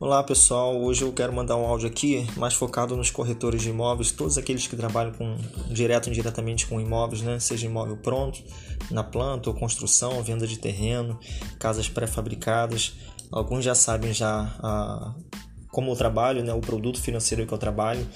Olá pessoal, hoje eu quero mandar um áudio aqui mais focado nos corretores de imóveis, todos aqueles que trabalham com direto ou indiretamente com imóveis, né? seja imóvel pronto, na planta ou construção, venda de terreno, casas pré-fabricadas. Alguns já sabem já a, como eu trabalho, né? o produto financeiro que eu trabalho,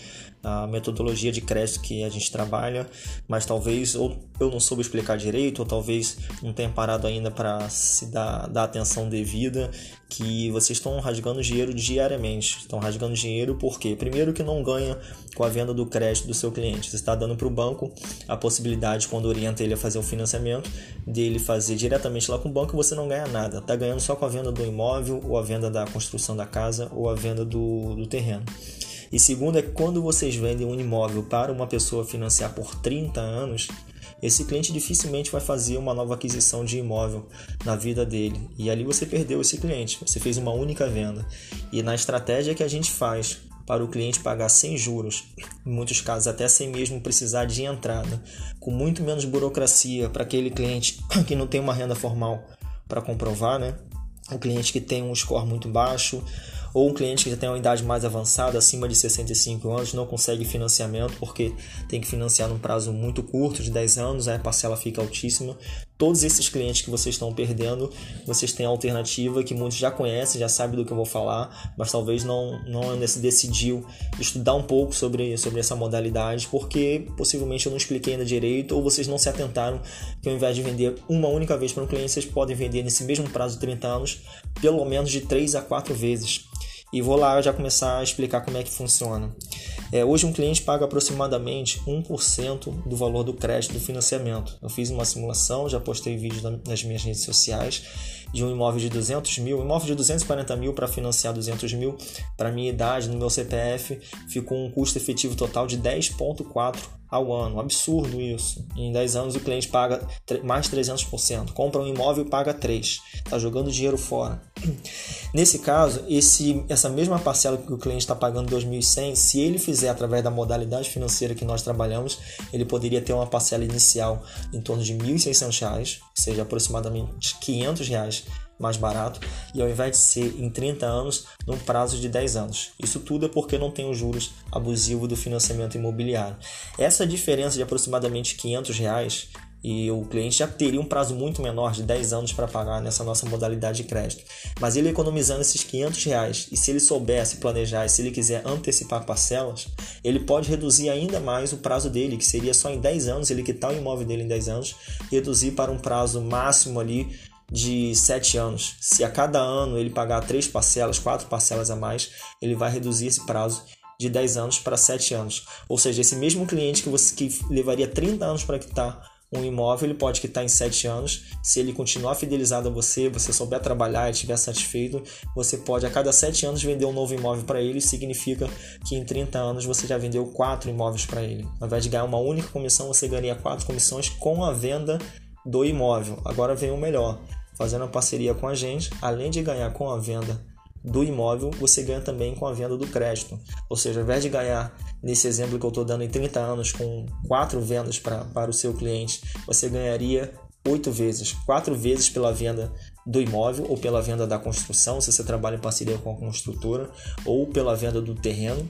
a metodologia de crédito que a gente trabalha, mas talvez ou eu não soube explicar direito, ou talvez não tenha parado ainda para se dar, dar atenção devida, que vocês estão rasgando dinheiro diariamente. Estão rasgando dinheiro porque, primeiro, que não ganha com a venda do crédito do seu cliente. Você está dando para o banco a possibilidade, quando orienta ele a fazer o financiamento, dele fazer diretamente lá com o banco e você não ganha nada. Está ganhando só com a venda do imóvel, ou a venda da construção da casa, ou a venda do, do terreno. E segundo é quando vocês vendem um imóvel para uma pessoa financiar por 30 anos, esse cliente dificilmente vai fazer uma nova aquisição de imóvel na vida dele. E ali você perdeu esse cliente, você fez uma única venda. E na estratégia que a gente faz para o cliente pagar sem juros, em muitos casos até sem mesmo precisar de entrada, com muito menos burocracia para aquele cliente que não tem uma renda formal para comprovar, né? O cliente que tem um score muito baixo, ou um cliente que já tem uma idade mais avançada, acima de 65 anos, não consegue financiamento porque tem que financiar num prazo muito curto, de 10 anos, aí a parcela fica altíssima. Todos esses clientes que vocês estão perdendo, vocês têm a alternativa que muitos já conhecem, já sabem do que eu vou falar, mas talvez não, não decidiu estudar um pouco sobre, sobre essa modalidade, porque possivelmente eu não expliquei ainda direito, ou vocês não se atentaram que ao invés de vender uma única vez para um cliente, vocês podem vender nesse mesmo prazo de 30 anos, pelo menos de 3 a 4 vezes e vou lá já começar a explicar como é que funciona. É, hoje um cliente paga aproximadamente 1% do valor do crédito do financiamento. Eu fiz uma simulação, já postei vídeo nas minhas redes sociais de um imóvel de 200 mil, imóvel de 240 mil para financiar 200 mil, para minha idade, no meu CPF, ficou um custo efetivo total de 10,4 ao ano. Absurdo isso. Em 10 anos o cliente paga mais 300%. Compra um imóvel e paga 3. Está jogando dinheiro fora. Nesse caso, esse, essa mesma parcela que o cliente está pagando 2.100, se ele fizer através da modalidade financeira que nós trabalhamos, ele poderia ter uma parcela inicial em torno de R$ 1.600, ou seja, aproximadamente 500 reais mais barato e ao invés de ser em 30 anos, num prazo de 10 anos. Isso tudo é porque não tem os juros abusivos do financiamento imobiliário. Essa diferença de aproximadamente 500 reais e o cliente já teria um prazo muito menor de 10 anos para pagar nessa nossa modalidade de crédito. Mas ele economizando esses 500 reais e se ele soubesse planejar e se ele quiser antecipar parcelas, ele pode reduzir ainda mais o prazo dele, que seria só em 10 anos, ele quitar o imóvel dele em 10 anos, reduzir para um prazo máximo ali de 7 anos. Se a cada ano ele pagar três parcelas, quatro parcelas a mais, ele vai reduzir esse prazo de 10 anos para 7 anos. Ou seja, esse mesmo cliente que você que levaria 30 anos para quitar um imóvel, ele pode quitar em 7 anos. Se ele continuar fidelizado a você, você souber trabalhar e estiver satisfeito, você pode a cada 7 anos vender um novo imóvel para ele. Significa que em 30 anos você já vendeu 4 imóveis para ele. Ao invés de ganhar uma única comissão, você ganharia 4 comissões com a venda do imóvel. Agora vem o melhor fazendo uma parceria com a gente, além de ganhar com a venda do imóvel, você ganha também com a venda do crédito. Ou seja, ao invés de ganhar, nesse exemplo que eu estou dando em 30 anos, com quatro vendas pra, para o seu cliente, você ganharia oito vezes, quatro vezes pela venda do imóvel ou pela venda da construção, se você trabalha em parceria com a construtora, ou pela venda do terreno,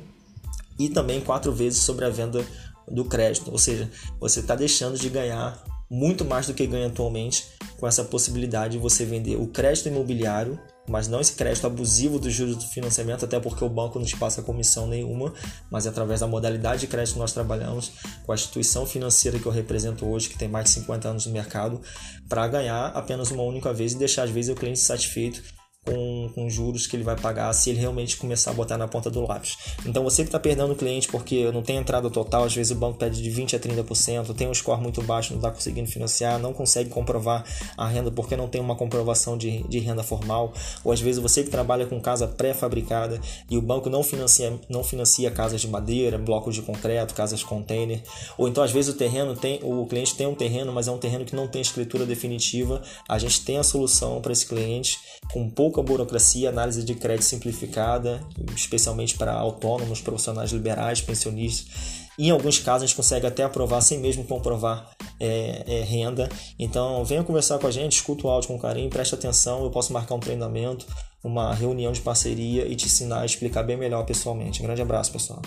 e também quatro vezes sobre a venda do crédito. Ou seja, você está deixando de ganhar muito mais do que ganha atualmente com essa possibilidade de você vender o crédito imobiliário, mas não esse crédito abusivo dos juros do financiamento, até porque o banco não te passa comissão nenhuma, mas é através da modalidade de crédito que nós trabalhamos com a instituição financeira que eu represento hoje, que tem mais de 50 anos no mercado, para ganhar apenas uma única vez e deixar às vezes o cliente satisfeito com, com juros que ele vai pagar se ele realmente começar a botar na ponta do lápis. Então você que está perdendo o cliente porque não tem entrada total, às vezes o banco pede de 20% a 30%, tem um score muito baixo, não está conseguindo financiar, não consegue comprovar a renda porque não tem uma comprovação de, de renda formal, ou às vezes você que trabalha com casa pré-fabricada e o banco não financia, não financia casas de madeira, blocos de concreto, casas container, ou então às vezes o terreno tem, o cliente tem um terreno, mas é um terreno que não tem escritura definitiva, a gente tem a solução para esse cliente com pouco pouca burocracia, análise de crédito simplificada, especialmente para autônomos, profissionais liberais, pensionistas. Em alguns casos a gente consegue até aprovar sem mesmo comprovar é, é, renda. Então venha conversar com a gente, escuta o áudio com carinho, preste atenção, eu posso marcar um treinamento uma reunião de parceria e te ensinar a explicar bem melhor pessoalmente. Um grande abraço, pessoal.